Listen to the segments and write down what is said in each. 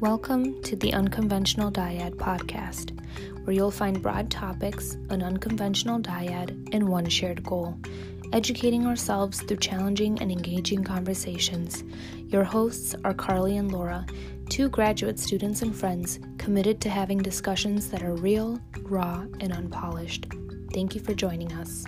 Welcome to the Unconventional Dyad podcast, where you'll find broad topics, an unconventional dyad, and one shared goal educating ourselves through challenging and engaging conversations. Your hosts are Carly and Laura, two graduate students and friends committed to having discussions that are real, raw, and unpolished. Thank you for joining us.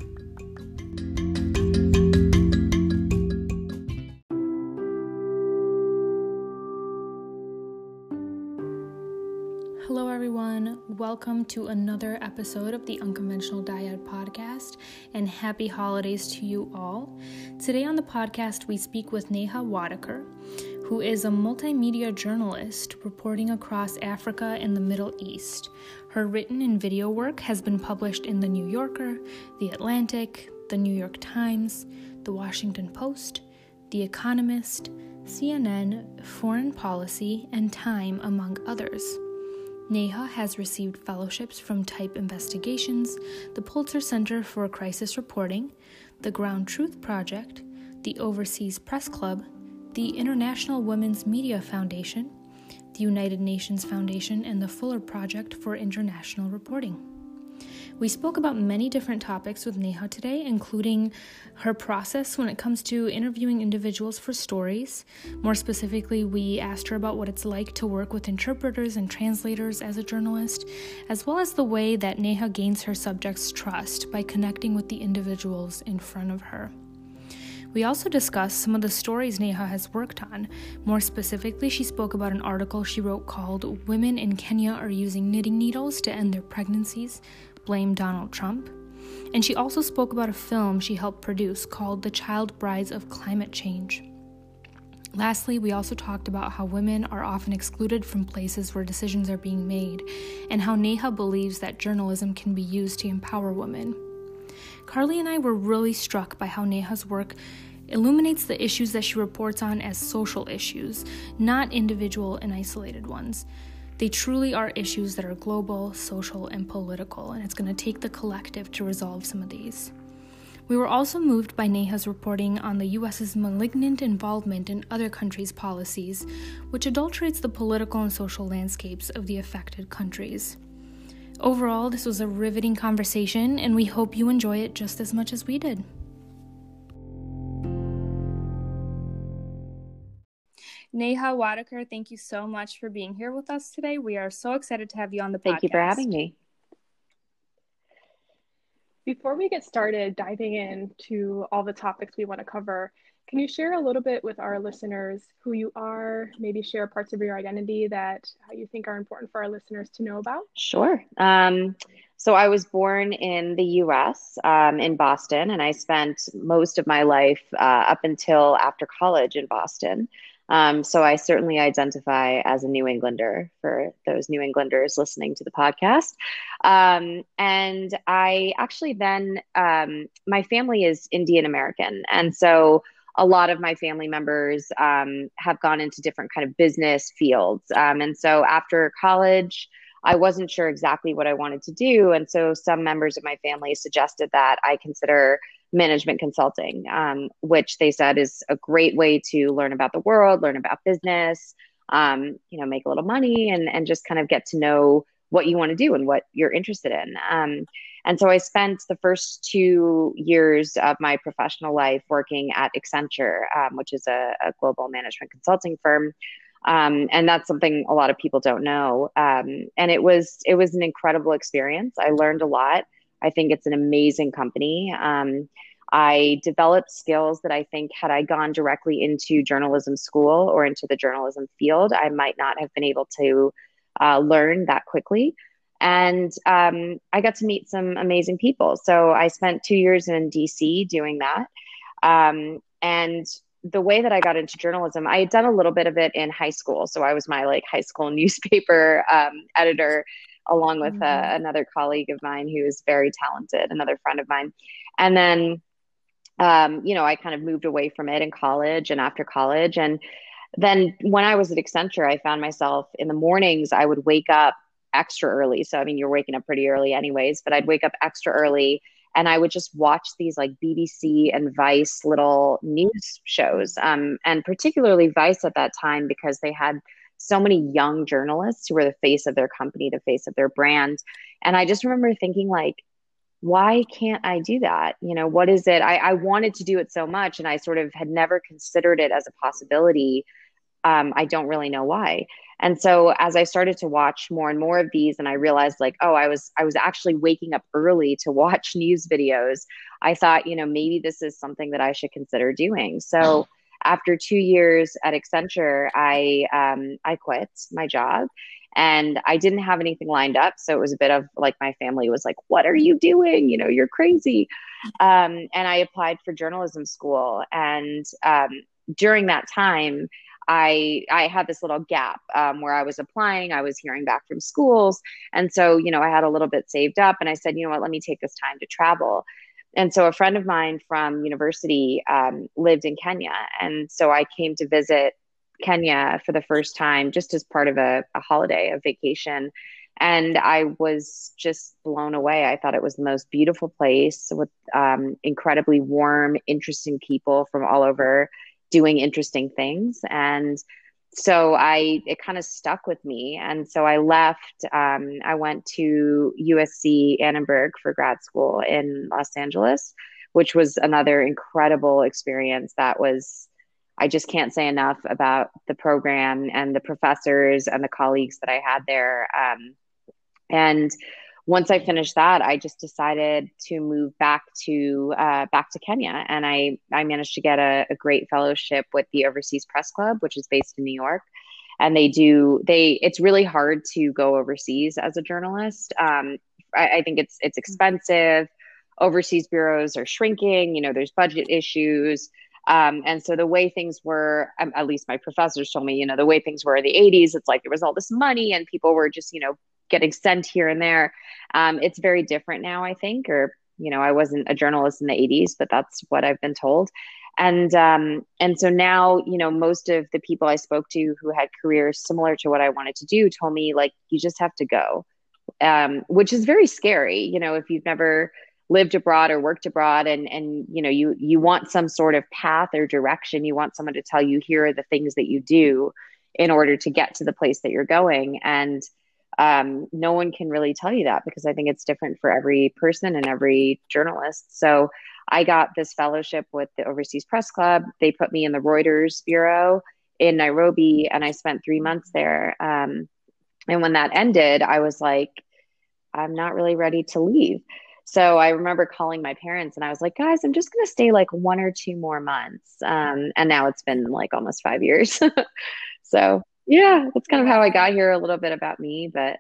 Welcome to another episode of the Unconventional Dyad podcast, and happy holidays to you all. Today on the podcast, we speak with Neha Wadekar, who is a multimedia journalist reporting across Africa and the Middle East. Her written and video work has been published in The New Yorker, The Atlantic, The New York Times, The Washington Post, The Economist, CNN, Foreign Policy, and Time, among others. Neha has received fellowships from Type Investigations, the Pulitzer Center for Crisis Reporting, the Ground Truth Project, the Overseas Press Club, the International Women's Media Foundation, the United Nations Foundation, and the Fuller Project for International Reporting. We spoke about many different topics with Neha today, including her process when it comes to interviewing individuals for stories. More specifically, we asked her about what it's like to work with interpreters and translators as a journalist, as well as the way that Neha gains her subjects' trust by connecting with the individuals in front of her. We also discussed some of the stories Neha has worked on. More specifically, she spoke about an article she wrote called Women in Kenya Are Using Knitting Needles to End Their Pregnancies, blame Donald Trump. And she also spoke about a film she helped produce called The Child Brides of Climate Change. Lastly, we also talked about how women are often excluded from places where decisions are being made, and how Neha believes that journalism can be used to empower women. Carly and I were really struck by how Neha's work illuminates the issues that she reports on as social issues, not individual and isolated ones. They truly are issues that are global, social, and political, and it's going to take the collective to resolve some of these. We were also moved by Neha's reporting on the US's malignant involvement in other countries' policies, which adulterates the political and social landscapes of the affected countries. Overall, this was a riveting conversation, and we hope you enjoy it just as much as we did. Neha Wadekar, thank you so much for being here with us today. We are so excited to have you on the podcast. Thank you for having me. Before we get started diving into all the topics we want to cover, can you share a little bit with our listeners who you are, maybe share parts of your identity that you think are important for our listeners to know about? Sure. Um, so I was born in the US, um, in Boston, and I spent most of my life uh, up until after college in Boston. Um, so I certainly identify as a New Englander for those New Englanders listening to the podcast. Um, and I actually then, um, my family is Indian American. And so a lot of my family members um, have gone into different kind of business fields. Um, and so after college, I wasn't sure exactly what I wanted to do. And so some members of my family suggested that I consider management consulting, um, which they said is a great way to learn about the world, learn about business, um, you know, make a little money and, and just kind of get to know what you want to do and what you're interested in. Um, and so I spent the first two years of my professional life working at Accenture, um, which is a, a, global management consulting firm. Um, and that's something a lot of people don't know. Um, and it was it was an incredible experience. I learned a lot. I think it's an amazing company. Um, I developed skills that I think, had I gone directly into journalism school or into the journalism field, I might not have been able to uh, learn that quickly. And um, I got to meet some amazing people. So I spent two years in DC doing that. Um, and the way that I got into journalism, I had done a little bit of it in high school. So I was my like high school newspaper um, editor along with uh, mm-hmm. another colleague of mine who is very talented, another friend of mine. And then, um, you know, I kind of moved away from it in college and after college. And then when I was at Accenture, I found myself in the mornings, I would wake up extra early. So, I mean, you're waking up pretty early, anyways, but I'd wake up extra early and I would just watch these like BBC and Vice little news shows, um, and particularly Vice at that time because they had so many young journalists who were the face of their company, the face of their brand. And I just remember thinking, like, why can't I do that? You know, what is it? I, I wanted to do it so much, and I sort of had never considered it as a possibility. Um, I don't really know why. And so as I started to watch more and more of these, and I realized like, oh, I was I was actually waking up early to watch news videos. I thought, you know, maybe this is something that I should consider doing. So after two years at Accenture, I um, I quit my job and I didn't have anything lined up. So it was a bit of like my family was like, "What are you doing? You know, you're crazy." Um, and I applied for journalism school, and um, during that time. I I had this little gap um, where I was applying, I was hearing back from schools, and so you know I had a little bit saved up, and I said, you know what, let me take this time to travel. And so a friend of mine from university um, lived in Kenya, and so I came to visit Kenya for the first time, just as part of a, a holiday, a vacation. And I was just blown away. I thought it was the most beautiful place with um, incredibly warm, interesting people from all over doing interesting things. And so I, it kind of stuck with me. And so I left, um, I went to USC Annenberg for grad school in Los Angeles, which was another incredible experience that was I just can't say enough about the program and the professors and the colleagues that I had there. Um, and once I finished that, I just decided to move back to uh, back to Kenya, and I I managed to get a, a, great fellowship with the Overseas Press Club, which is based in New York, and they do they. It's really hard to go overseas as a journalist. Um, I, I think it's it's expensive. Overseas bureaus are shrinking. You know, there's budget issues. Um, and so the way things were, um, at least my professors told me, you know, the way things were in the 80s, it's like there was all this money and people were just, you know, getting sent here and there. Um, it's very different now, I think, or, you know, I wasn't a journalist in the 80s, but that's what I've been told. And um, and so now, you know, most of the people I spoke to who had careers similar to what I wanted to do told me like you just have to go, um, which is very scary. You know, if you've never lived abroad or worked abroad and and you know you you want some sort of path or direction you want someone to tell you here are the things that you do in order to get to the place that you're going and um, no one can really tell you that because i think it's different for every person and every journalist so i got this fellowship with the overseas press club they put me in the reuters bureau in nairobi and i spent three months there um, and when that ended i was like i'm not really ready to leave so I remember calling my parents and I was like, guys, I'm just going to stay like one or two more months. Um, and now it's been like almost five years. so yeah, that's kind of how I got here. A little bit about me, but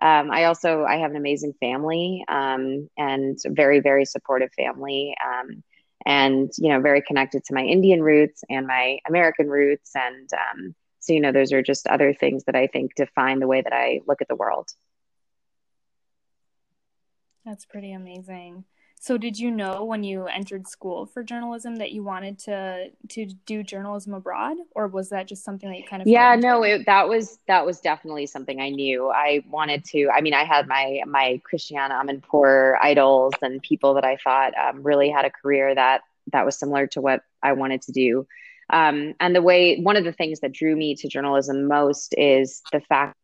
um, I also I have an amazing family um, and very very supportive family, um, and you know very connected to my Indian roots and my American roots, and um, so you know those are just other things that I think define the way that I look at the world. That's pretty amazing. So did you know when you entered school for journalism that you wanted to to do journalism abroad or was that just something that you kind of Yeah, no, it, that was that was definitely something I knew. I wanted to I mean I had my my Christiane Amanpour idols and people that I thought um, really had a career that that was similar to what I wanted to do. Um, and the way one of the things that drew me to journalism most is the fact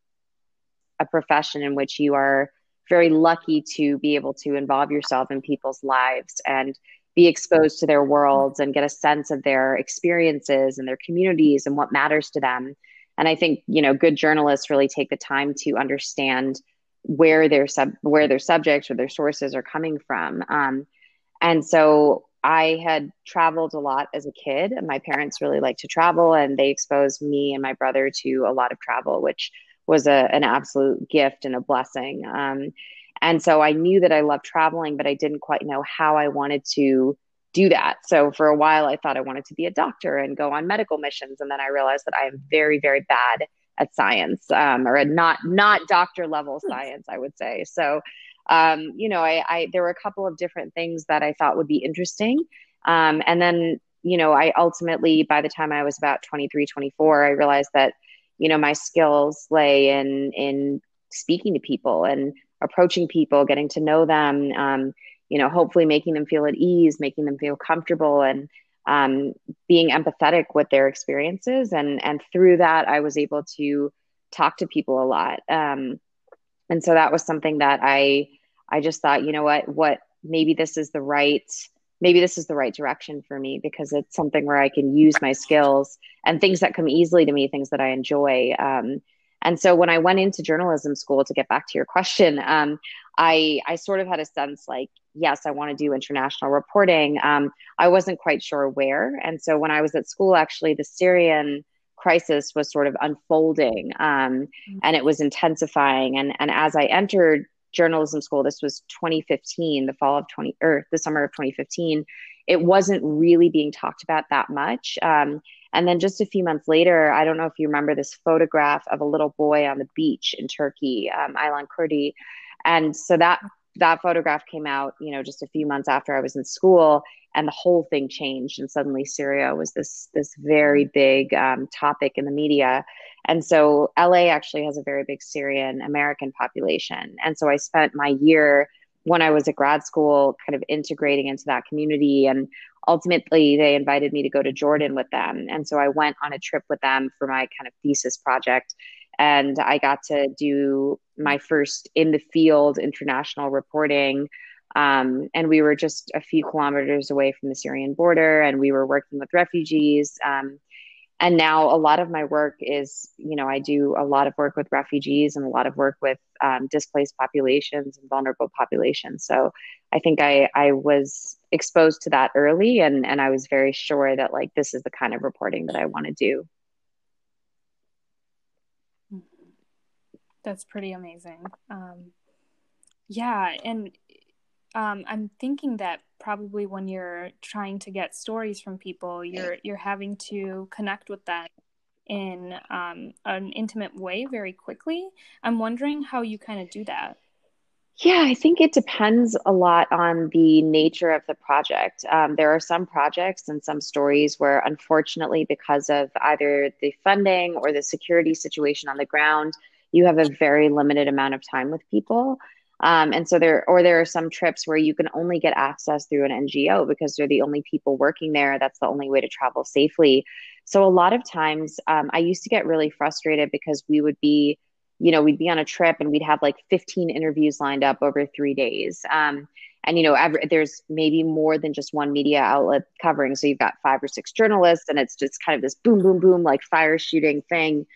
a profession in which you are very lucky to be able to involve yourself in people's lives and be exposed to their worlds and get a sense of their experiences and their communities and what matters to them. And I think, you know, good journalists really take the time to understand where their sub where their subjects or their sources are coming from. Um, and so I had traveled a lot as a kid, and my parents really like to travel, and they exposed me and my brother to a lot of travel, which was a, an absolute gift and a blessing. Um, and so I knew that I loved traveling, but I didn't quite know how I wanted to do that. So for a while, I thought I wanted to be a doctor and go on medical missions. And then I realized that I am very, very bad at science um, or at not not doctor level hmm. science, I would say. So, um, you know, I, I, there were a couple of different things that I thought would be interesting. Um, and then, you know, I ultimately, by the time I was about 23, 24, I realized that you know my skills lay in in speaking to people and approaching people getting to know them um, you know hopefully making them feel at ease making them feel comfortable and um, being empathetic with their experiences. And and through that i was able to talk to people a lot. Um, and so that was something that i i just thought you know what what maybe this is the right maybe this is the right direction for me because it's something where i can use my skills and things that come easily to me things that i enjoy um, and so when i went into journalism school to get back to your question um, i i sort of had a sense like yes i want to do international reporting um, i wasn't quite sure where and so when i was at school actually the syrian crisis was sort of unfolding um, mm-hmm. and it was intensifying. And, and as I entered journalism school, this was 2015, the fall of 20 or the summer of 2015, it wasn't really being talked about that much. Um, and then just a few months later, I don't know if you remember this photograph of a little boy on the beach in Turkey, um, Aylan Kurdi. And so that that photograph came out, you know, just a few months after I was in school, and the whole thing changed. And suddenly, Syria was this this very big um, topic in the media. And so, LA actually has a very big Syrian American population. And so, I spent my year when I was at grad school, kind of integrating into that community. And ultimately, they invited me to go to Jordan with them. And so, I went on a trip with them for my kind of thesis project and I got to do my first in the field international reporting. Um, and we were just a few kilometers away from the Syrian border, and we were working with refugees. Um, and now a lot of my work is, you know, I do a lot of work with refugees and a lot of work with um, displaced populations and vulnerable populations. So I think I I was exposed to that early, and and I was very sure that like this is the kind of reporting that I want to do. That's pretty amazing. Um, yeah, and um, I'm thinking that probably when you're trying to get stories from people, you're you're having to connect with them in um, an intimate way very quickly. I'm wondering how you kind of do that. Yeah, I think it depends a lot on the nature of the project. Um, there are some projects and some stories where, unfortunately, because of either the funding or the security situation on the ground, you have a very limited amount of time with people. Um, and so there, or there are some trips where you can only get access through an NGO because they're the only people working there. That's the only way to travel safely. So a lot of times, um, I used to get really frustrated because we would be, you know, we'd be on a trip and we'd have like 15 interviews lined up over three days. Um, and you know, every, there's maybe more than just one media outlet covering. So you've got five or six journalists, and it's just kind of this boom, boom, boom, like fire shooting thing.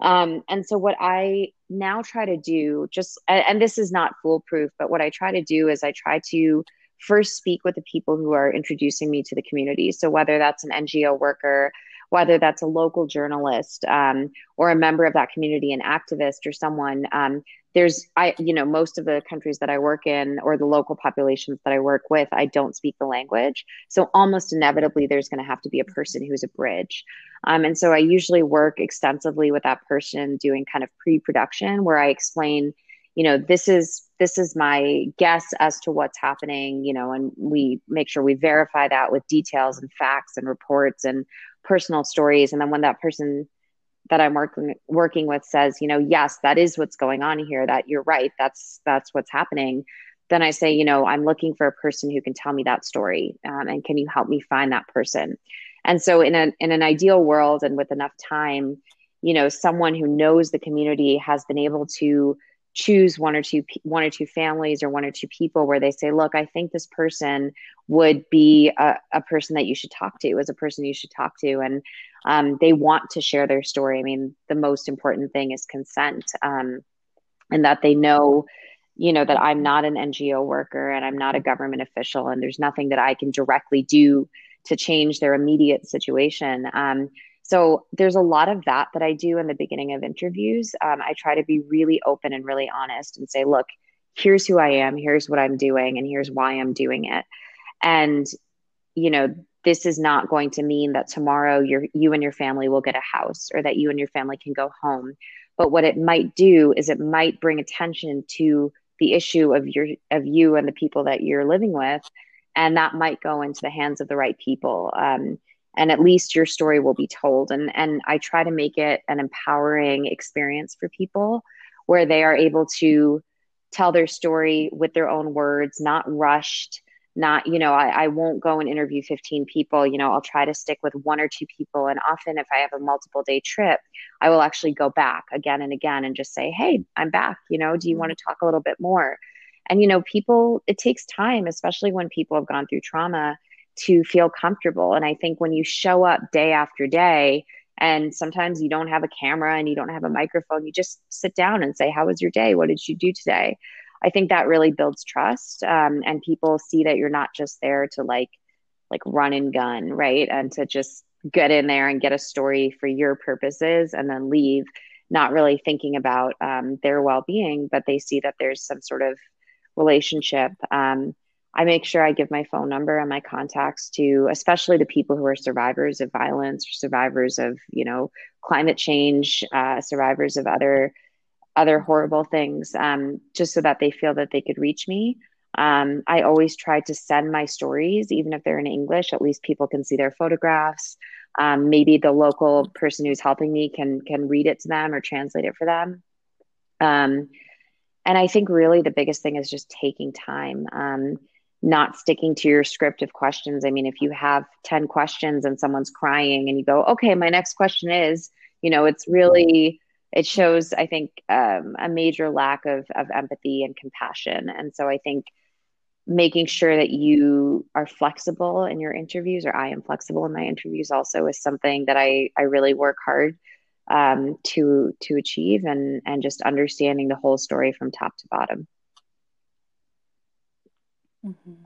Um, and so what I now try to do, just and, and this is not foolproof, but what I try to do is I try to first speak with the people who are introducing me to the community. So whether that's an NGO worker, whether that's a local journalist um, or a member of that community, an activist or someone, um, there's i you know most of the countries that i work in or the local populations that i work with i don't speak the language. So almost inevitably there's going to have to be a person who's a bridge. Um, and so i usually work extensively with that person doing kind of pre-production where i explain you know this is this is my guess as to what's happening you know and we make sure we verify that with details and facts and reports and personal stories. And then when that person that I'm working working with says, you know, yes, that is what's going on here. That you're right. That's that's what's happening. Then I say, you know, I'm looking for a person who can tell me that story, um, and can you help me find that person? And so, in an in an ideal world, and with enough time, you know, someone who knows the community has been able to choose one or two one or two families or one or two people where they say look i think this person would be a, a person that you should talk to as a person you should talk to and um, they want to share their story i mean the most important thing is consent um, and that they know you know that i'm not an ngo worker and i'm not a government official and there's nothing that i can directly do to change their immediate situation um, so there's a lot of that that I do in the beginning of interviews. Um, I try to be really open and really honest and say, look, here's who I am, here's what I'm doing, and here's why I'm doing it. And, you know, this is not going to mean that tomorrow you you and your family will get a house or that you and your family can go home. But what it might do is it might bring attention to the issue of your of you and the people that you're living with, and that might go into the hands of the right people. Um, and at least your story will be told and and i try to make it an empowering experience for people where they are able to tell their story with their own words not rushed not you know I, I won't go and interview 15 people. You know i'll try to stick with one or two people. And often if i have a multiple day trip i will actually go back again and again and just say hey i'm back. You know do you mm-hmm. want to talk a little bit more? And you know people it takes time especially when people have gone through trauma to feel comfortable. And i think when you show up day after day and sometimes you don't have a camera and you don't have a microphone you just sit down and say how was your day? What did you do today I think that really builds trust. Um, and people see that you're not just there to like, like run and gun, right? And to just get in there and get a story for your purposes and then leave, not really thinking about um, their well being, but they see that there's some sort of relationship. Um, I make sure I give my phone number and my contacts to, especially the people who are survivors of violence, survivors of, you know, climate change, uh, survivors of other other horrible things um, just so that they feel that they could reach me. Um, I always try to send my stories, even if they're in English, at least people can see their photographs. Um, maybe the local person who's helping me can can read it to them or translate it for them. Um, and I think really the biggest thing is just taking time, um, not sticking to your script of questions. I mean, if you have 10 questions and someone's crying and you go, okay, my next question is, you know, it's really it shows i think um, a major lack of, of empathy and compassion and so i think making sure that you are flexible in your interviews or i am flexible in my interviews also is something that i i really work hard um, to to achieve and and just understanding the whole story from top to bottom mm-hmm.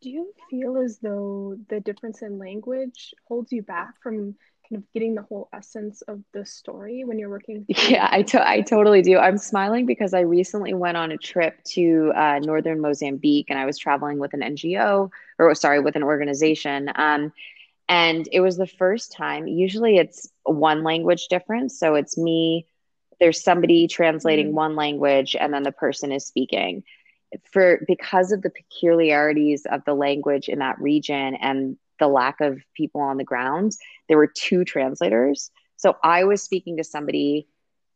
do you feel as though the difference in language holds you back from kind of getting the whole essence of the story when you're working yeah I, to- I totally do. I'm smiling because i recently went on a trip to uh, northern mozambique and i was traveling with an ngo or sorry with an organization um, and it was the first time usually it's one language difference. So it's me there's somebody translating mm-hmm. one language and then the person is speaking. For because of the peculiarities of the language in that region and the lack of people on the ground, there were two translators. So I was speaking to somebody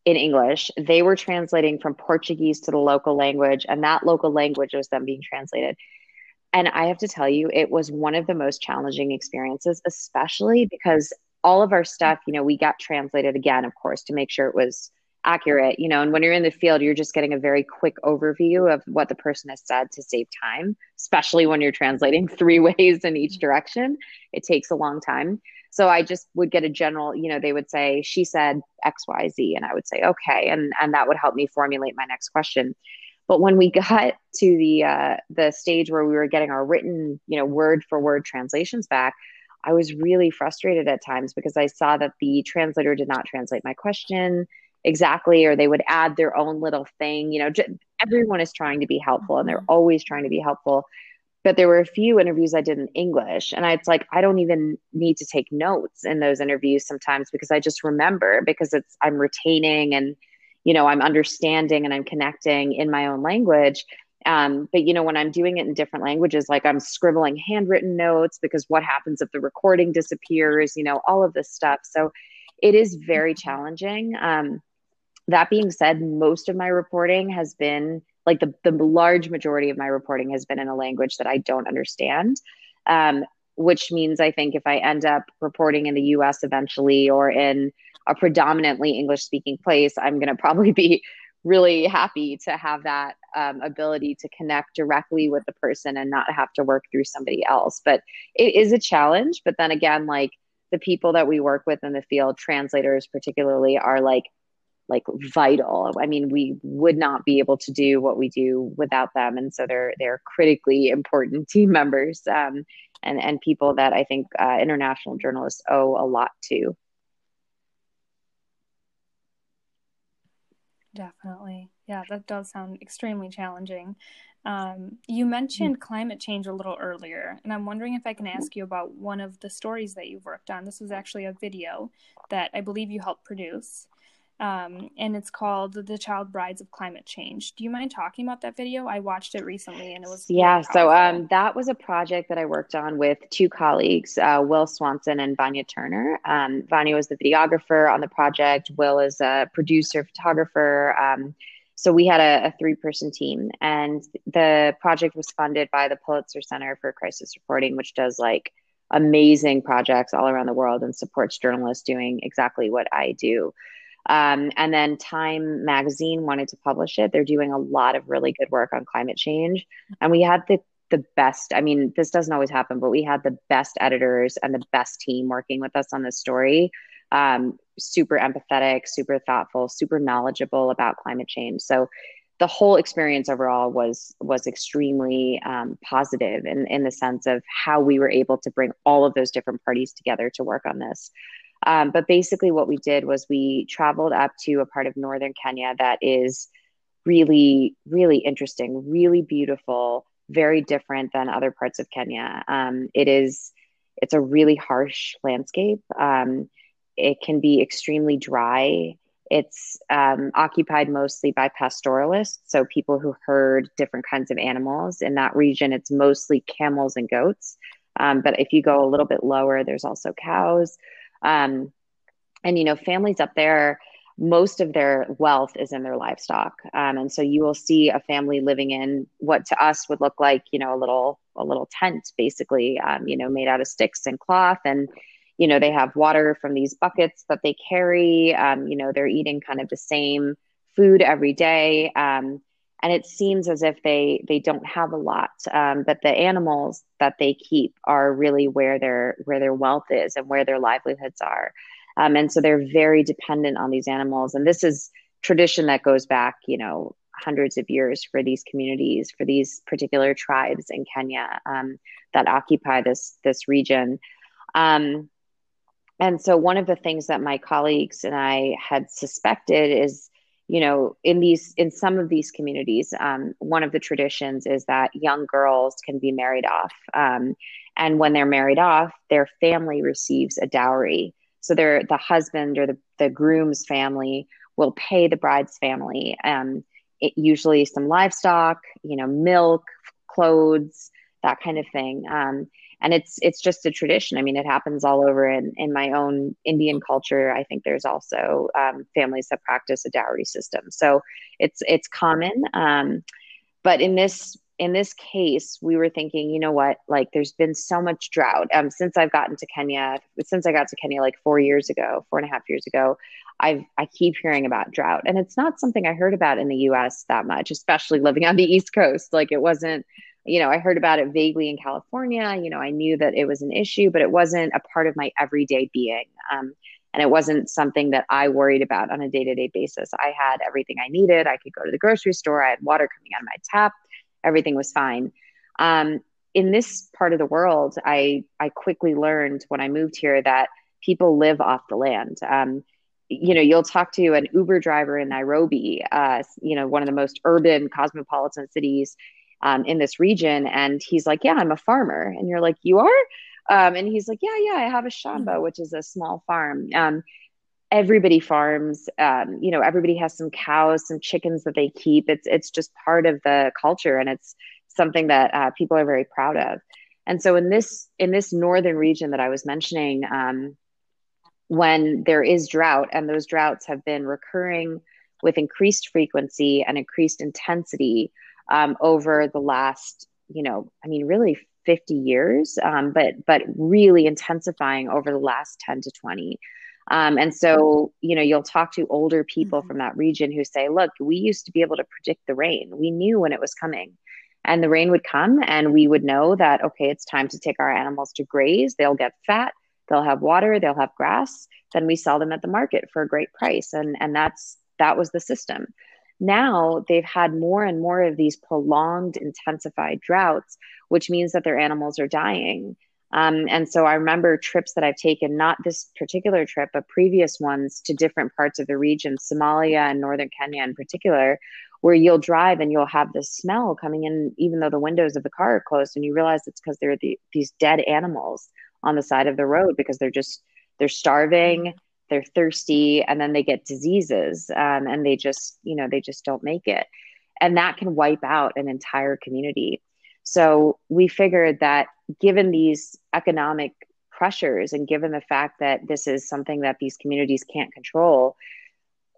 in English. They were translating from Portuguese to the local language, and that local language was then being translated. And I have to tell you, it was one of the most challenging experiences, especially because all of our stuff, you know, we got translated again, of course, to make sure it was accurate, you know, and when you're in the field, you're just getting a very quick overview of what the person has said to save time, especially when you're translating three ways in each direction. It takes a long time. So I just would get a general, you know, they would say, she said XYZ. And I would say, okay. And, and that would help me formulate my next question. But when we got to the uh, the stage where we were getting our written, you know, word for word translations back, I was really frustrated at times because I saw that the translator did not translate my question exactly or they would add their own little thing you know j- everyone is trying to be helpful and they're mm-hmm. always trying to be helpful but there were a few interviews i did in english and I, it's like i don't even need to take notes in those interviews sometimes because i just remember because it's i'm retaining and you know i'm understanding and i'm connecting in my own language um, but you know when i'm doing it in different languages like i'm scribbling handwritten notes because what happens if the recording disappears you know all of this stuff so it is very mm-hmm. challenging um, that being said, most of my reporting has been like the, the large majority of my reporting has been in a language that I don't understand. Um, which means I think if I end up reporting in the US eventually or in a predominantly English speaking place, I'm going to probably be really happy to have that um, ability to connect directly with the person and not have to work through somebody else. But it is a challenge. But then again, like the people that we work with in the field, translators particularly, are like like vital. I mean, we would not be able to do what we do without them, and so they're they're critically important team members um, and and people that I think uh, international journalists owe a lot to. Definitely, yeah, that does sound extremely challenging. Um, you mentioned climate change a little earlier, and I'm wondering if I can ask you about one of the stories that you've worked on. This was actually a video that I believe you helped produce um, and it's called "The Child Brides of Climate Change." Do you mind talking about that video? I watched it recently, and it was yeah. So um, that was a project that I worked on with two colleagues, uh, Will Swanson and Vanya Turner. Um, Vanya was the videographer on the project. Will is a producer, photographer. Um, so we had a, a three person team, and the project was funded by the Pulitzer Center for Crisis Reporting, which does like amazing projects all around the world and supports journalists doing exactly what I do. Um, and then Time Magazine wanted to publish it. They're doing a lot of really good work on climate change, and we had the the best. I mean, this doesn't always happen, but we had the best editors and the best team working with us on this story. Um, super empathetic, super thoughtful, super knowledgeable about climate change. So the whole experience overall was was extremely um, positive in, in the sense of how we were able to bring all of those different parties together to work on this. Um, but basically, what we did was we traveled up to a part of northern Kenya that is really, really interesting, really beautiful, very different than other parts of Kenya. Um, it is, it's a really harsh landscape. Um, it can be extremely dry. It's um, occupied mostly by pastoralists, so people who herd different kinds of animals. In that region, it's mostly camels and goats. Um, but if you go a little bit lower, there's also cows. Um, and, you know, families up there, most of their wealth is in their livestock. Um, and so you will see a family living in what to us would look like, you know, a little, a little tent basically, um, you know, made out of sticks and cloth. And, you know, they have water from these buckets that they carry. Um, you know, they're eating kind of the same food every day. Um, and it seems as if they they don't have a lot um, but the animals that they keep are really where their where their wealth is and where their livelihoods are. Um, and so they're very dependent on these animals. And this is tradition that goes back you know hundreds of years for these communities for these particular tribes in kenya um, that occupy this this region. Um, and so one of the things that my colleagues and i had suspected is you know in these in some of these communities um, one of the traditions is that young girls can be married off. Um, and when they're married off their family receives a dowry. So the husband or the, the groom's family will pay the bride's family um, it, usually some livestock you know milk clothes that kind of thing. Um, and it's it's just a tradition. I mean, it happens all over in in my own Indian culture. I think there's also um, families that practice a dowry system, so it's it's common. Um, but in this in this case, we were thinking, you know what? Like, there's been so much drought um, since I've gotten to Kenya. Since I got to Kenya like four years ago, four and a half years ago, I've I keep hearing about drought, and it's not something I heard about in the U.S. that much, especially living on the East Coast. Like, it wasn't you know, I heard about it vaguely in California. You know, I knew that it was an issue, but it wasn't a part of my everyday being. Um, and it wasn't something that I worried about on a day to day basis. I had everything I needed. I could go to the grocery store. I had water coming out of my tap. Everything was fine. Um, in this part of the world, I I quickly learned when I moved here that people live off the land. Um, you know, you'll talk to an Uber driver in Nairobi, uh, you know, one of the most urban cosmopolitan cities um, in this region. And he's like, Yeah, I'm a farmer. And you're like, You are? Um, and he's like, Yeah, yeah, I have a shamba, which is a small farm. Um, everybody farms. Um, you know, everybody has some cows, some chickens that they keep. It's it's just part of the culture, and it's something that uh, people are very proud of. And so in this in this northern region that I was mentioning, um, when there is drought, and those droughts have been recurring with increased frequency and increased intensity um, over the last, you know, I mean, really 50 years, um, but but really intensifying over the last 10 to 20. Um, and so, you know, you'll talk to older people mm-hmm. from that region who say, look, we used to be able to predict the rain. We knew when it was coming. And the rain would come, and we would know that, okay, it's time to take our animals to graze. They'll get fat, they'll have water, they'll have grass. Then we sell them at the market for a great price. And, and that's that was the system. Now they've had more and more of these prolonged, intensified droughts, which means that their animals are dying. Um, and so I remember trips that I've taken, not this particular trip, but previous ones to different parts of the region, Somalia and northern Kenya in particular, where you'll drive and you'll have this smell coming in, even though the windows of the car are closed, and you realize it's because there are the, these dead animals on the side of the road because they're just they're starving they're thirsty and then they get diseases um, and they just you know they just don't make it. And that can wipe out an entire community. So we figured that given these economic pressures and given the fact that this is something that these communities can't control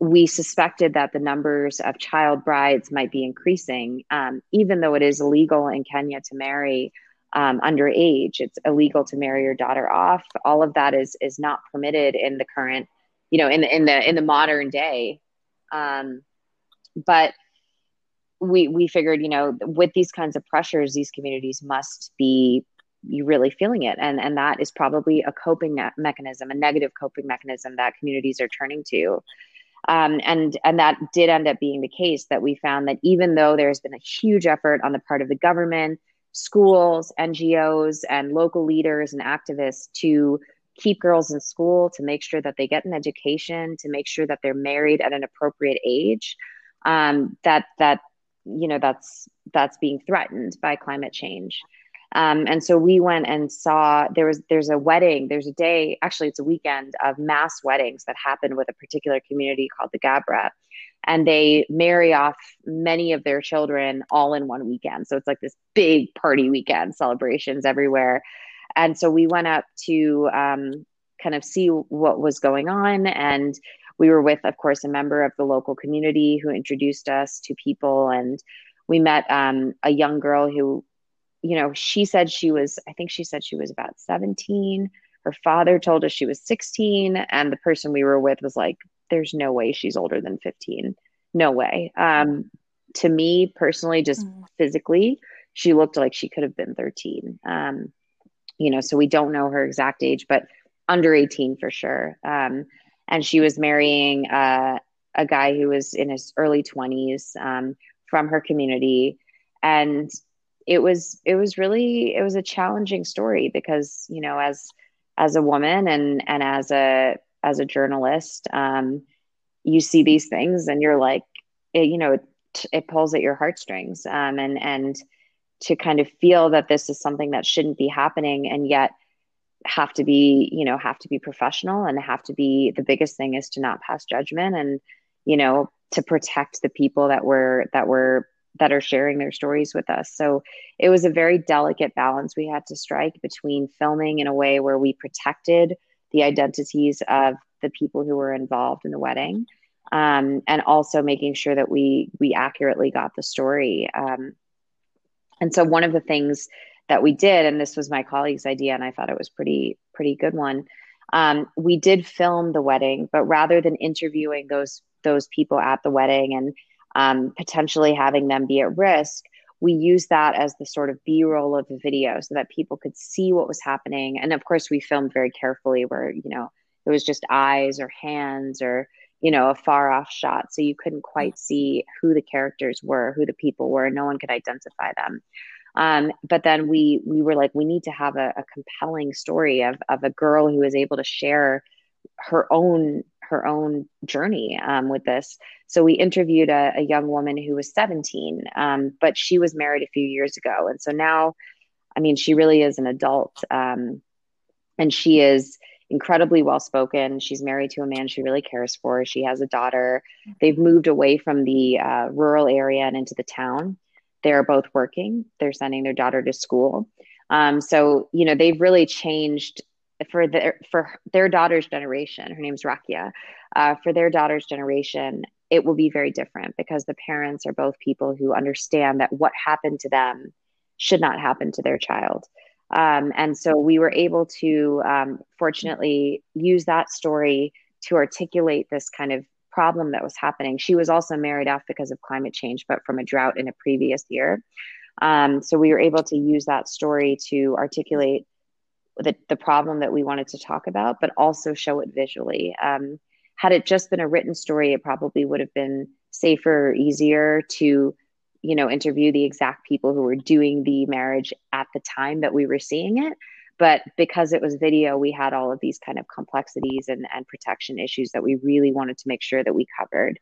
we suspected that the numbers of child brides might be increasing, um, even though it is illegal in Kenya to marry um, underage. It's illegal to marry your daughter off. All of that is is not permitted in the current, you know, in the in the in the modern day. Um, but we we figured, you know, with these kinds of pressures, these communities must be you really feeling it and and that is probably a coping mechanism a negative coping mechanism that communities are turning to um, and and that did end up being the case that we found that even though there's been a huge effort on the part of the government schools ngos and local leaders and activists to keep girls in school to make sure that they get an education to make sure that they're married at an appropriate age um, that that you know that's that's being threatened by climate change um, and so we went and saw there was there's a wedding, there's a day, actually it's a weekend of mass weddings that happened with a particular community called the Gabra. And they marry off many of their children all in one weekend. So it's like this big party weekend, celebrations everywhere. And so we went up to um, kind of see what was going on. And we were with, of course, a member of the local community who introduced us to people. And we met um, a young girl who you know, she said she was, I think she said she was about 17. Her father told us she was 16. And the person we were with was like, there's no way she's older than 15. No way. Um, to me personally, just mm. physically, she looked like she could have been 13. Um, you know, so we don't know her exact age, but under 18 for sure. Um, and she was marrying uh, a guy who was in his early 20s um, from her community. And it was it was really it was a challenging story because you know as as a woman and and as a as a journalist um, you see these things and you're like it, you know it, it pulls at your heartstrings um, and and to kind of feel that this is something that shouldn't be happening and yet have to be you know have to be professional and have to be the biggest thing is to not pass judgment and you know to protect the people that were that were that are sharing their stories with us. So it was a very delicate balance we had to strike between filming in a way where we protected the identities of the people who were involved in the wedding, um, and also making sure that we we accurately got the story. Um, and so one of the things that we did, and this was my colleague's idea, and I thought it was pretty pretty good one. Um, we did film the wedding, but rather than interviewing those those people at the wedding and um, potentially having them be at risk, we use that as the sort of B roll of the video so that people could see what was happening. And of course, we filmed very carefully where, you know, it was just eyes or hands or, you know, a far off shot. So you couldn't quite see who the characters were, who the people were. No one could identify them. Um, but then we we were like, we need to have a, a compelling story of of a girl who was able to share her own her own journey um, with this. So we interviewed a, a, young woman who was 17, um, but she was married a few years ago, and so now, I mean, she really is an adult, um, and she is incredibly well spoken. She's married to a man she really cares for. She has a daughter. They've moved away from the uh, rural area and into the town. They're both working. They're sending their daughter to school. Um, so you know they've really changed for their for their daughter's generation her name's rakia uh, for their daughter's generation it will be very different because the parents are both people who understand that what happened to them should not happen to their child. Um, and so we were able to um, fortunately use that story to articulate this kind of problem that was happening. She was also married off because of climate change but from a drought in a previous year. Um, so we were able to use that story to articulate the, the problem that we wanted to talk about, but also show it visually. Um, had it just been a written story, it probably would have been safer, easier to, you know, interview the exact people who were doing the marriage at the time that we were seeing it. But because it was video, we had all of these kind of complexities and, and protection issues that we really wanted to make sure that we covered.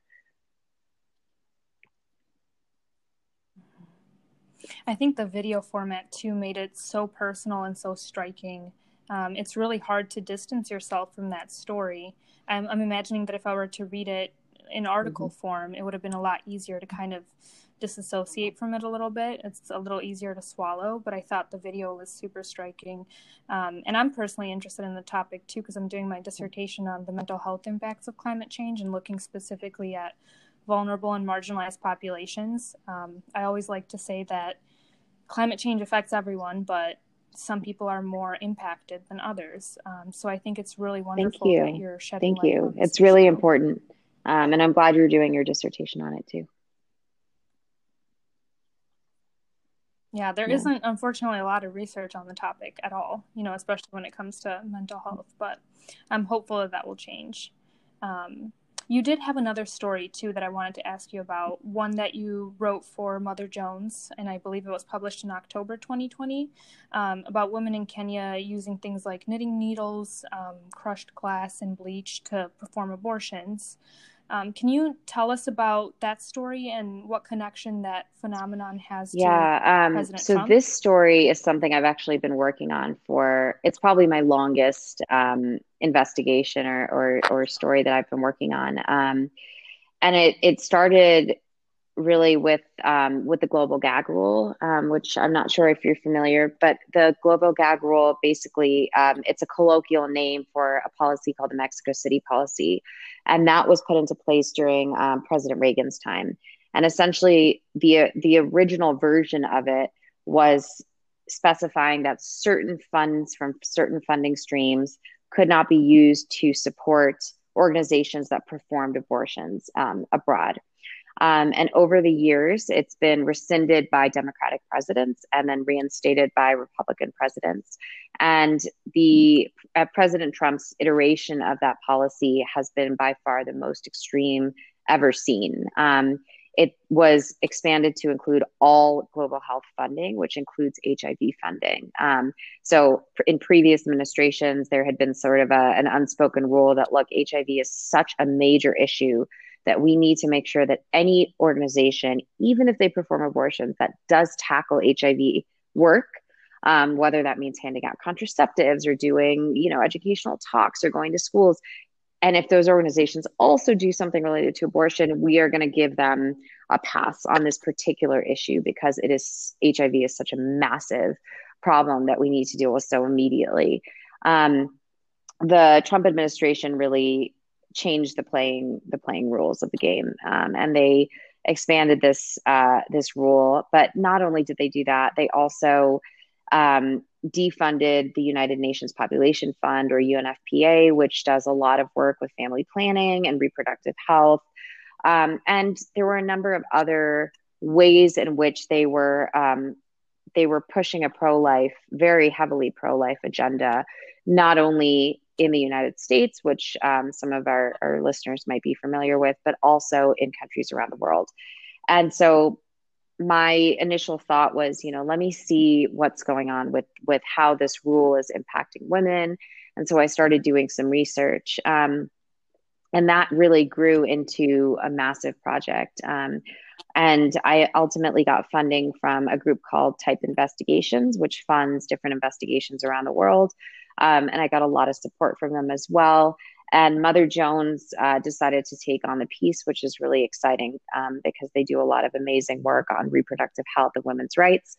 I think the video format too made it so personal and so striking. Um, it's really hard to distance yourself from that story. I'm, I'm, imagining that if I were to read it in article mm-hmm. form, it would have been a lot easier to kind of disassociate from it a little bit. It's a little easier to swallow, but I thought the video was super striking. Um, and I'm personally interested in the topic too, because I'm doing my dissertation on the mental health impacts of climate change and looking specifically at vulnerable and marginalized populations. Um, I always like to say that climate change affects everyone, but some people are more impacted than others. Um, so I think it's really wonderful Thank you. that you're shedding Thank you. It's really important. Um, and I'm glad you're doing your dissertation on it too. Yeah, there yeah. not unfortunately a lot of research on the topic at all, you know, especially when it comes to mental health, but I'm hopeful that that will change. Um, you did have another story too that I wanted to ask you about. One that you wrote for Mother Jones, and I believe it was published in October 2020, um, about women in Kenya using things like knitting needles, um, crushed glass, and bleach to perform abortions. Um, can you tell us about that story and what connection that phenomenon has yeah, um, President so Trump? this story is something I've actually been working on for, it's probably my longest um, investigation or, or, or, story that I've been working on. Um, and it, it started really with um, with the global gag rule, um, which I'm not sure if you're familiar, but the global gag rule basically um, it's a colloquial name for a policy called the Mexico City policy, and that was put into place during um, President Reagan's time. And essentially, the the original version of it was specifying that certain funds from certain funding streams could not be used to support organizations that performed abortions um, abroad. Um, and over the years, it's been rescinded by Democratic presidents and then reinstated by Republican presidents. And the uh, President Trump's iteration of that policy has been by far the most extreme ever seen. Um, it was expanded to include all global health funding, which includes HIV funding. Um, so, in previous administrations, there had been sort of a, an unspoken rule that look, HIV is such a major issue that we need to make sure that any organization, even if they perform abortions, that does tackle HIV work, um, whether that means handing out contraceptives or doing, you know, educational talks or going to schools. And if those organizations also do something related to abortion, we are going to give them a pass on this particular issue because it is HIV is such a massive problem that we need to deal with so immediately. Um, the Trump administration really changed the playing the playing rules of the game, um, and they expanded this uh, this rule. But not only did they do that, they also um, defunded the United Nations Population Fund or UNFPA, which does a lot of work with family planning and reproductive health. Um, and there were a number of other ways in which they were um, they were pushing a pro life, very heavily pro life agenda, not only in the United States, which um, some of our, our listeners might be familiar with, but also in countries around the world. And so my initial thought was, you know, let me see what's going on with with how this rule is impacting women. And so I started doing some research. Um, and that really grew into a massive project. Um, and I ultimately got funding from a group called Type Investigations, which funds different investigations around the world. Um, and I got a lot of support from them as well. And Mother Jones uh, decided to take on the piece, which is really exciting um, because they do a lot of amazing work on reproductive health and women's rights.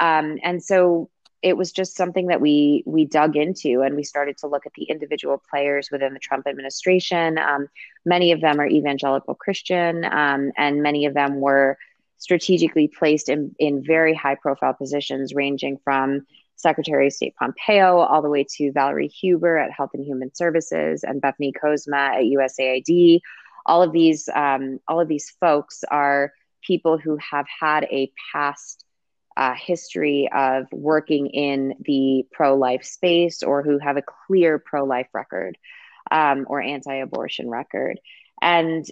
Um, and so it was just something that we we dug into and we started to look at the individual players within the Trump administration. Um, many of them are evangelical Christian, um, and many of them were strategically placed in, in very high profile positions, ranging from Secretary of State Pompeo, all the way to Valerie Huber at Health and Human Services and Bethany Kozma at USAID. All of these, um, all of these folks are people who have had a past uh, history of working in the pro-life space or who have a clear pro-life record um, or anti-abortion record. And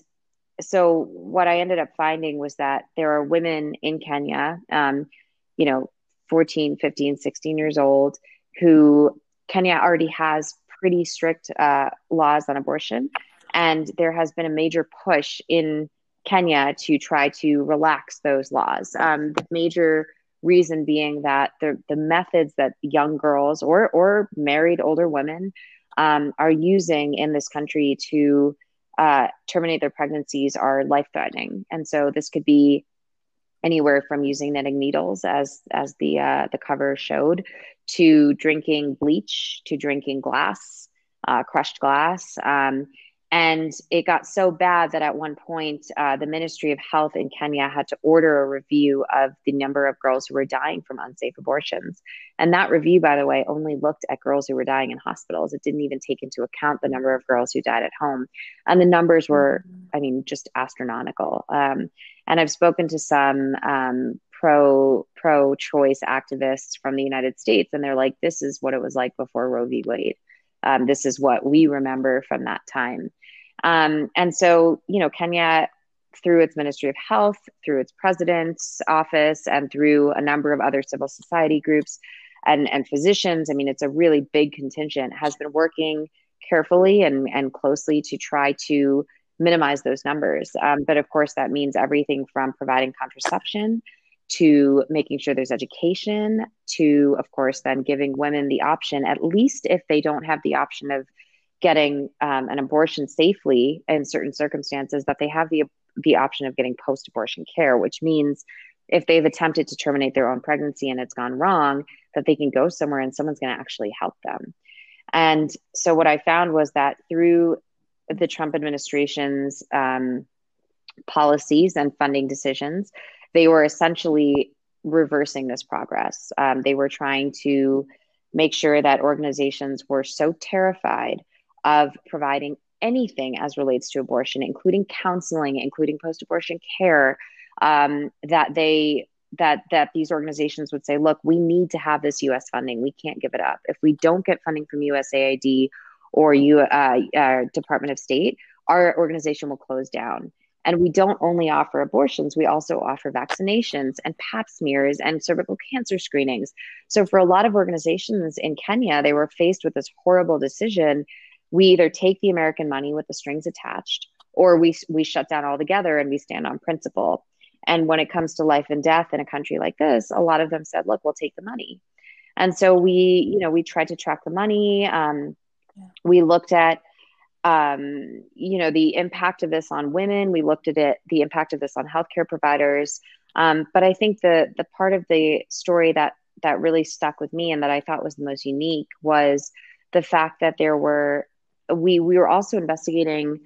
so what I ended up finding was that there are women in Kenya, um, you know, 14, 15, 16 years old who Kenya already has pretty strict uh, laws on abortion. And there has been a major push in Kenya to try to relax those laws. Um, the major reason being that the, the methods that young girls or, or married older women um, are using in this country to uh, terminate their pregnancies are life threatening. And so this could be anywhere from using knitting needles, as as the uh, the cover showed, to drinking bleach, to drinking glass, uh, crushed glass. Um, and it got so bad that at one point, uh, the Ministry of Health in Kenya had to order a review of the number of girls who were dying from unsafe abortions. And that review, by the way, only looked at girls who were dying in hospitals. It didn't even take into account the number of girls who died at home. And the numbers were, mm-hmm. I mean, just astronomical. Um, and I've spoken to some um, pro pro choice activists from the United States, and they're like, "This is what it was like before Roe v. Wade. Um, this is what we remember from that time." Um, and so, you know, Kenya, through its Ministry of Health, through its president's office, and through a number of other civil society groups and, and physicians, I mean, it's a really big contingent, has been working carefully and, and closely to try to minimize those numbers. Um, but of course, that means everything from providing contraception to making sure there's education to, of course, then giving women the option, at least if they don't have the option of getting um, an abortion safely in certain circumstances that they have the the option of getting post abortion care which means if they've attempted to terminate their own pregnancy and it's gone wrong that they can go somewhere and someone's going to actually help them. And so what i found was that through the trump administration's um, policies and funding decisions they were essentially reversing this progress um, they were trying to make sure that organizations were so terrified of providing anything as relates to abortion, including counseling, including post-abortion care, um, that they that that these organizations would say, look, we need to have this U.S. funding. We can't give it up. If we don't get funding from USAID or U, uh, uh, Department of State, our organization will close down. And we don't only offer abortions, we also offer vaccinations and pap smears and cervical cancer screenings. So, for a lot of organizations in Kenya, they were faced with this horrible decision we either take the American money with the strings attached or we, we shut down altogether and we stand on principle. And when it comes to life and death in a country like this, a lot of them said, look, we'll take the money. And so we, you know, we tried to track the money. Um. We looked at, um, you know, the impact of this on women. We looked at it, the impact of this on healthcare providers. Um, but I think the the part of the story that that really stuck with me and that I thought was the most unique was the fact that there were we we were also investigating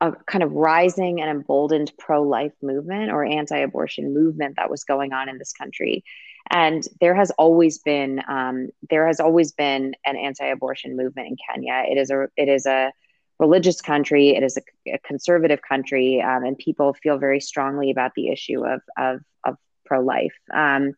a kind of rising and emboldened pro-life movement or anti-abortion movement that was going on in this country and there has always been um, there has always been an anti-abortion movement in kenya it is a it is a religious country it is a, a conservative country um, and people feel very strongly about the issue of of, of pro-life um,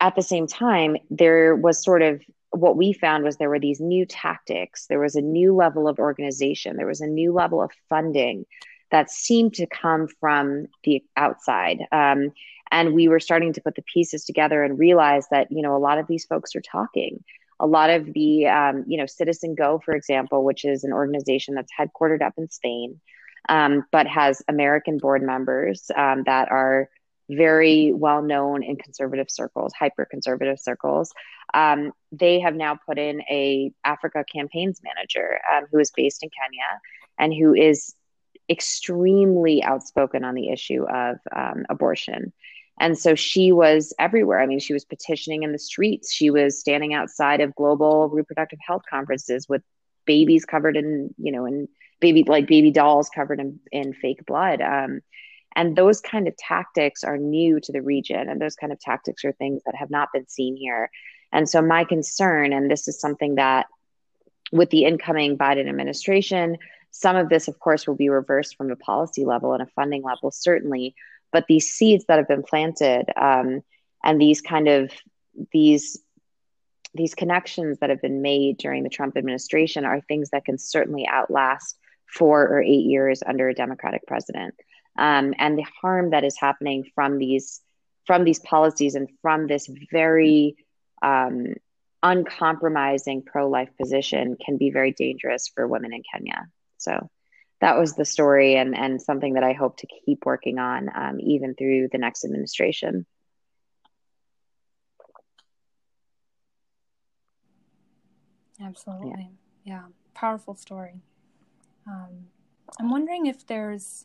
at the same time there was sort of what we found was there were these new tactics, there was a new level of organization, there was a new level of funding that seemed to come from the outside. Um, and we were starting to put the pieces together and realize that, you know, a lot of these folks are talking. A lot of the, um, you know, CitizenGO, for example, which is an organization that's headquartered up in Spain, um, but has American board members um, that are very well known in conservative circles, hyper conservative circles. Um, they have now put in a Africa campaigns manager um, who is based in Kenya and who is extremely outspoken on the issue of um, abortion. And so she was everywhere. I mean, she was petitioning in the streets. She was standing outside of global reproductive health conferences with babies covered in, you know, in baby like baby dolls covered in, in fake blood. Um, and those kind of tactics are new to the region, and those kind of tactics are things that have not been seen here. And so, my concern, and this is something that with the incoming Biden administration, some of this, of course, will be reversed from a policy level and a funding level, certainly. But these seeds that have been planted um, and these kind of these these connections that have been made during the Trump administration are things that can certainly outlast four or eight years under a Democratic president um, and the harm that is happening from these from these policies and from this very um, uncompromising pro-life position can be very dangerous for women in Kenya. So that was the story and, and something that I hope to keep working on um, even through the next administration. Absolutely. Yeah. yeah. Powerful story. Um, I'm wondering if there's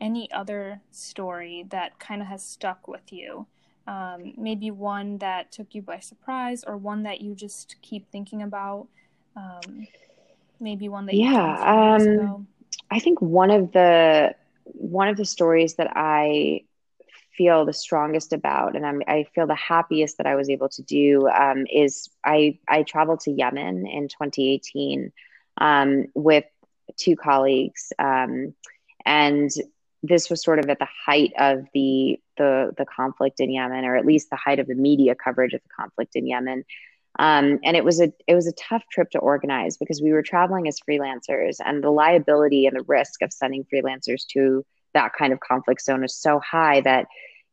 any other story that kind of has stuck with you. Um, maybe one that took you by surprise, or one that you just keep thinking about. Um, maybe one that yeah. I think one of the one of the stories that I feel the strongest about, and I'm, i feel the happiest that I was able to do, um, is I I traveled to Yemen in 2018 um, with two colleagues, um, and this was sort of at the height of the the the conflict in Yemen, or at least the height of the media coverage of the conflict in Yemen. Um, and it was a it was a tough trip to organize because we were traveling as freelancers, and the liability and the risk of sending freelancers to that kind of conflict zone is so high that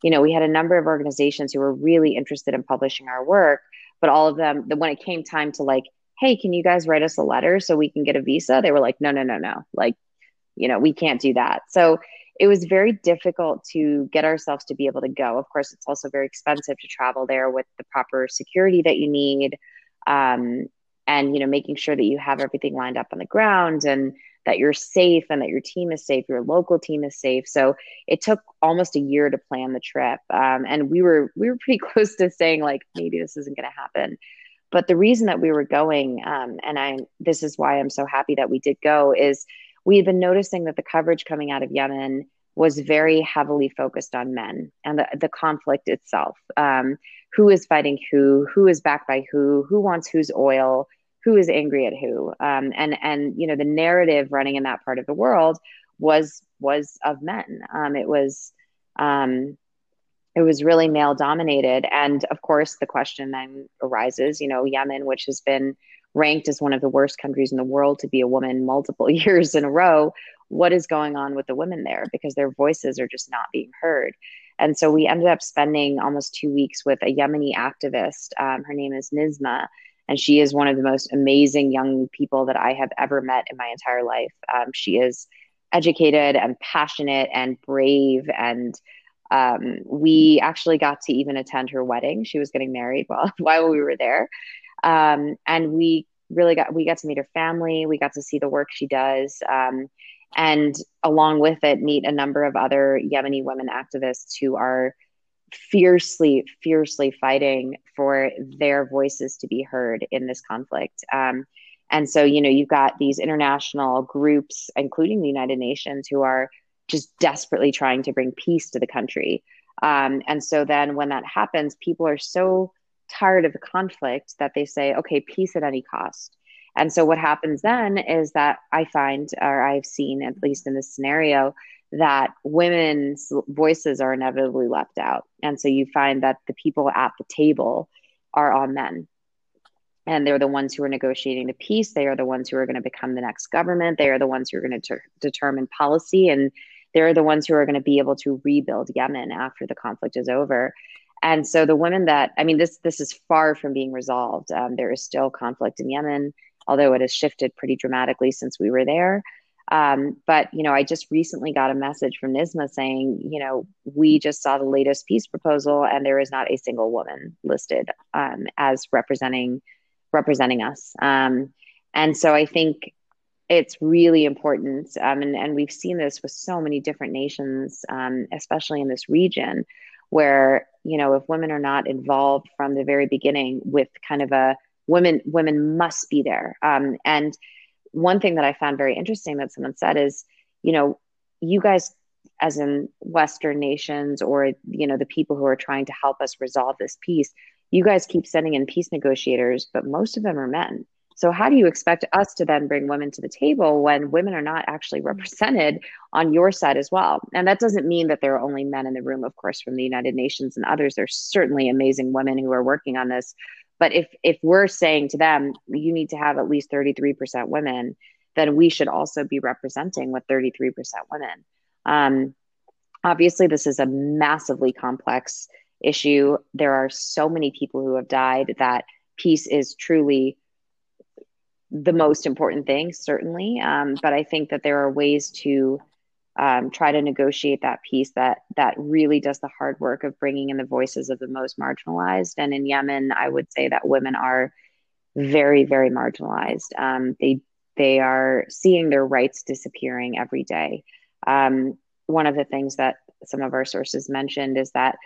you know we had a number of organizations who were really interested in publishing our work, but all of them when it came time to like, hey, can you guys write us a letter so we can get a visa? They were like, no, no, no, no, like, you know, we can't do that. So it was very difficult to get ourselves to be able to go. Of course, it's also very expensive to travel there with the proper security that you need, um, and you know, making sure that you have everything lined up on the ground and that you're safe and that your team is safe, your local team is safe. So it took almost a year to plan the trip, um, and we were we were pretty close to saying like maybe this isn't going to happen. But the reason that we were going, um, and I this is why I'm so happy that we did go, is we had been noticing that the coverage coming out of Yemen was very heavily focused on men and the, the conflict itself. Um, who is fighting who? Who is backed by who? Who wants whose oil? Who is angry at who? Um, and and you know the narrative running in that part of the world was was of men. Um, it was um, it was really male dominated, and of course the question then arises. You know, Yemen, which has been ranked as one of the worst countries in the world to be a woman multiple years in a row what is going on with the women there? Because their voices are just not being heard. And so we ended up spending almost two weeks with a yemeni activist. Um, her name is nizma and she is one of the most amazing young people that i have ever met in my entire life. Um, she is educated and passionate and brave and um, we actually got to even attend her wedding. She was getting married while, while we were there um, and we really got we got to meet her family. We got to see the work she does. Um, and along with it meet a number of other yemeni women activists who are fiercely fiercely fighting for their voices to be heard in this conflict. Um, and so you know you've got these international groups including the united nations who are just desperately trying to bring peace to the country. Um, and so then when that happens people are so tired of the conflict that they say, okay, peace at any cost. And so what happens then is that I find, or I've seen, at least in this scenario, that women's voices are inevitably left out. And so you find that the people at the table are all men. And they're the ones who are negotiating the peace. They are the ones who are going to become the next government. They are the ones who are going to ter- determine policy. And they're the ones who are going to be able to rebuild Yemen after the conflict is over and so the women that i mean this this is far from being resolved. Um, there is still conflict in yemen although it has shifted pretty dramatically since we were there. Um, but you know i just recently got a message from NISMA saying you know we just saw the latest peace proposal and there is not a single woman listed um, as representing representing us. Um, and so i think it's really important um, and, and we've seen this with so many different nations um, especially in this region where you know if women are not involved from the very beginning with kind of a women women must be there. Um, and one thing that i found very interesting that someone said is you know you guys as in western nations or you know the people who are trying to help us resolve this peace you guys keep sending in peace negotiators but most of them are men so, how do you expect us to then bring women to the table when women are not actually mm-hmm. represented on your side as well? And that doesn't mean that there are only men in the room, of course, from the United Nations and others. There's certainly amazing women who are working on this. But if if we're saying to them, you need to have at least 33% women, then we should also be representing with 33% women. Um, obviously, this is a massively complex issue. There are so many people who have died that peace is truly the most important thing, certainly. Um, but I think that there are ways to um, try to negotiate that piece that that really does the hard work of bringing in the voices of the most marginalized. And in Yemen, I would say that women are very, very marginalized. Um, they they are seeing their rights disappearing every day. Um, one of the things that some of our sources mentioned is that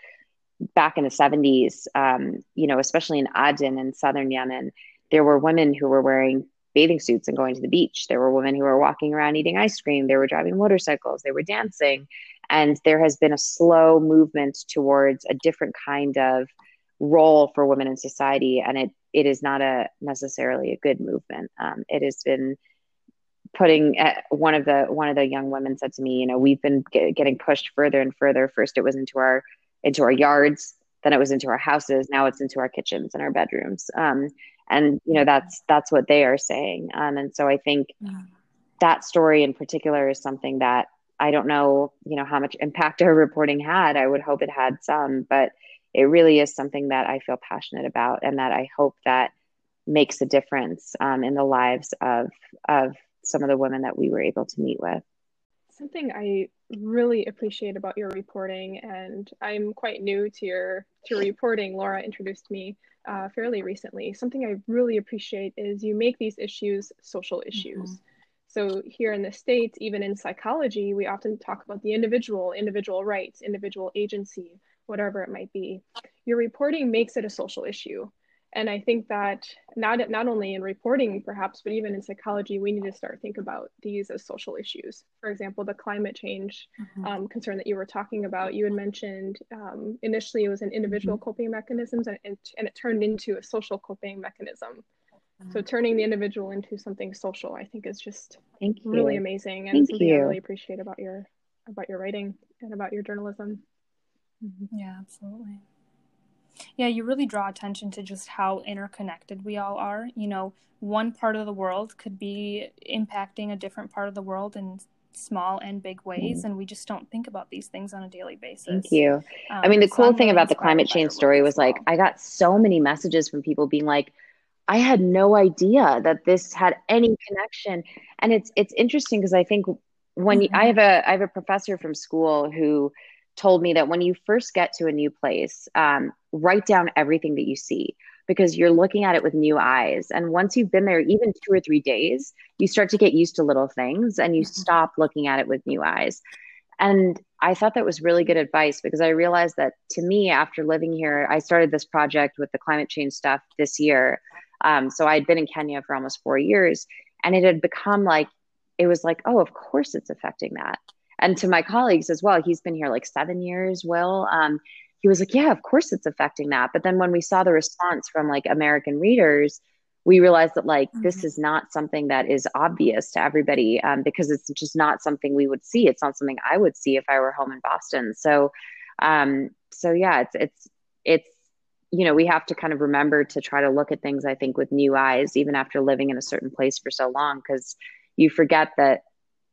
back in the 70s, um, you know, especially in Aden in southern Yemen, there were women who were wearing bathing suits and going to the beach. There were women who were walking around eating ice cream. They were driving motorcycles. They were dancing. And there has been a slow movement towards a different kind of role for women in society. And it, it is not a necessarily a good movement. Um, it has been putting uh, one of the one of the young women said to me you know we've been get, getting pushed further and further first it was into our into our yards then it was into our houses now it's into our kitchens and our bedrooms um, and you know that's that's what they are saying um, and so i think yeah. that story in particular is something that i don't know you know how much impact our reporting had i would hope it had some but it really is something that i feel passionate about and that i hope that makes a difference um, in the lives of of some of the women that we were able to meet with. Something I really appreciate about your reporting, and I'm quite new to your to reporting. Laura introduced me uh, fairly recently. Something I really appreciate is you make these issues social issues. Mm-hmm. So here in the states, even in psychology, we often talk about the individual, individual rights, individual agency, whatever it might be. Your reporting makes it a social issue and i think that not not only in reporting perhaps but even in psychology we need to start think about these as social issues for example the climate change mm-hmm. um, concern that you were talking about you had mentioned um, initially it was an individual mm-hmm. coping mechanisms and, and, and, it turned into a social coping mechanism mm-hmm. so turning the individual into something social i think is just Thank really amazing and Thank something you. i really appreciate about your about your writing and about your journalism mm-hmm. yeah absolutely yeah, you really draw attention to just how interconnected we all are. You know, one part of the world could be impacting a different part of the world in small and big ways, and we just don't think about these things on a daily basis. Thank you. Um, I mean, the cool so thing about the climate change story was like, I got so many messages from people being like, I had no idea that this had any connection. And it's it's interesting because I think when mm-hmm. you, I have a I have a professor from school who told me that when you first get to a new place, um, write down everything that you see because you're looking at it with new eyes. And once you've been there, even two or three days, you start to get used to little things and you mm-hmm. stop looking at it with new eyes. And I thought that was really good advice because I realized that to me, after living here, I started this project with the climate change stuff this year. Um, so I'd been in Kenya for almost four years, and it had become like, it was like, oh, of course it's affecting that and to my colleagues as well he's been here like seven years will um, he was like yeah of course it's affecting that. But then when we saw the response from like american readers we realized that like mm-hmm. this is not something that is obvious to everybody um, because it's just not something we would see. It's not something i would see if i were home in boston. So um so yeah it's it's it's you know we have to kind of remember to try to look at things i think with new eyes even after living in a certain place for so long because you forget that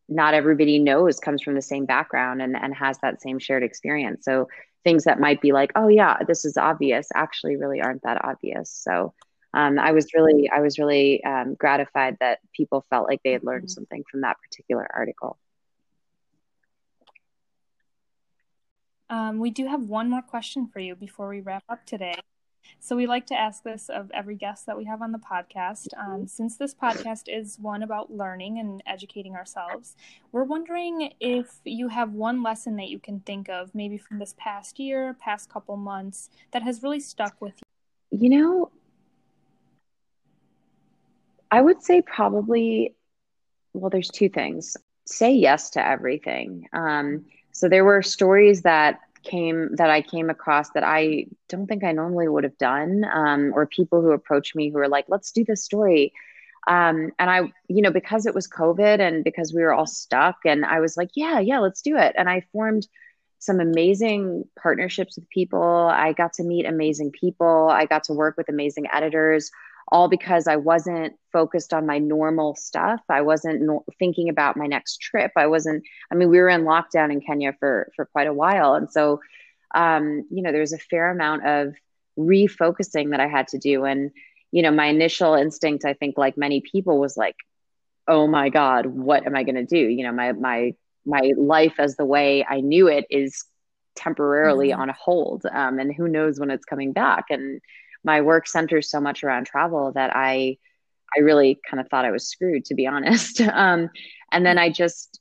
not everybody knows comes from the same background and, and has that same shared experience. So things that might be like, oh yeah, this is obvious, actually really aren't that obvious. So um, I was really, I was really um, gratified that people felt like they had learned something from that particular article. Um, we do have one more question for you before we wrap up today. So we like to ask this of every guest that we have on the podcast. Um, since this podcast is one about learning and educating ourselves, we're wondering if you have one lesson that you can think of, maybe from this past year, past couple months, that has really stuck with you. You know, I would say probably, well, there's two things. Say yes to everything. Um, so there were stories that came that I came across that I don't think I normally would have done, um, or people who approached me who were like, "Let's do this story." Um, and I, you know, because it was COVID and because we were all stuck, and I was like, "Yeah, yeah, let's do it." And I formed some amazing partnerships with people. I got to meet amazing people. I got to work with amazing editors all because I wasn't focused on my normal stuff. I wasn't no- thinking about my next trip. I wasn't. I mean, we were in lockdown in Kenya for for quite a while, and so um, you know, there's a fair amount of refocusing that I had to do. And you know, my initial instinct, I think, like many people, was like, "Oh my God, what am I going to do?" You know, my my my life as the way I knew it is temporarily mm-hmm. on a hold, um, and who knows when it's coming back. And my work centers so much around travel that I I really kind of thought I was screwed to be honest. Um, and then I just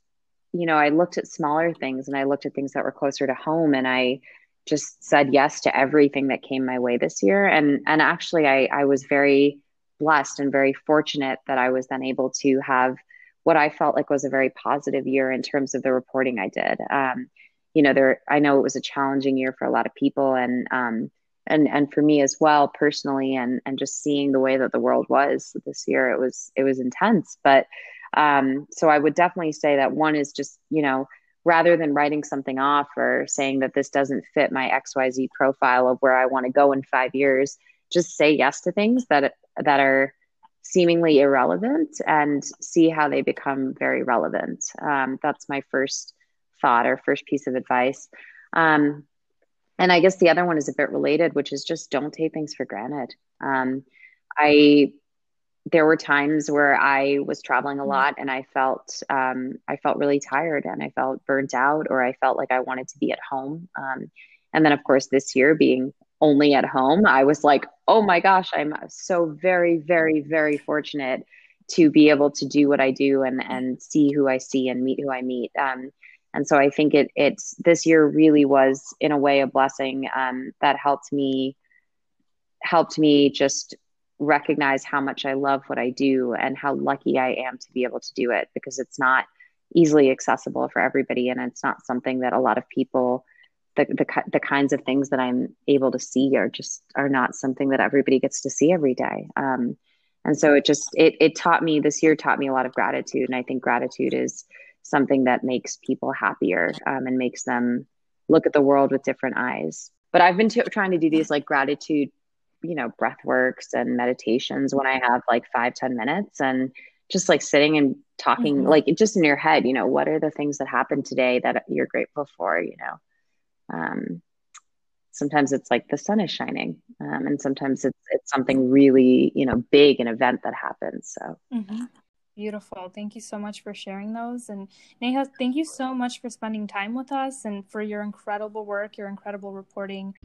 you know, I looked at smaller things and I looked at things that were closer to home and I just said yes to everything that came my way this year. And and actually I I was very blessed and very fortunate that I was then able to have what I felt like was a very positive year in terms of the reporting I did. Um, you know, there I know it was a challenging year for a lot of people and um, and and for me as well personally and and just seeing the way that the world was this year it was it was intense but um, so I would definitely say that one is just, you know, rather than writing something off or saying that this doesn't fit my XYZ profile of where I want to go in five years, just say yes to things that that are seemingly irrelevant and see how they become very relevant. Um, that's my first thought or first piece of advice. Um, and I guess the other one is a bit related, which is just don't take things for granted. Um, I there were times where I was traveling a mm-hmm. lot and I felt um, I felt really tired and I felt burnt out or I felt like I wanted to be at home. Um, and then of course this year being only at home, I was like, oh my gosh, I'm so very, very, very fortunate to be able to do what I do and and see who I see and meet who I meet. Um, and so I think it it's this year really was in a way a blessing um, that helped me helped me just recognize how much I love what I do and how lucky I am to be able to do it because it's not easily accessible for everybody and it's not something that a lot of people the, the, the kinds of things that I'm able to see are just are not something that everybody gets to see every day. Um, and so it just it it taught me this year taught me a lot of gratitude, and I think gratitude is something that makes people happier um, and makes them look at the world with different eyes. But I've been t- trying to do these like gratitude you know breath works and meditations when i have like five ten minutes and just like sitting and talking mm-hmm. like just in your head you know what are the things that happened today that you're grateful for you know um, sometimes it's like the sun is shining um, and sometimes it's it's something really you know big an event that happens so mm-hmm. Beautiful. Thank you so much for sharing those. And Neha, thank you so much for spending time with us and for your incredible work, your incredible reporting.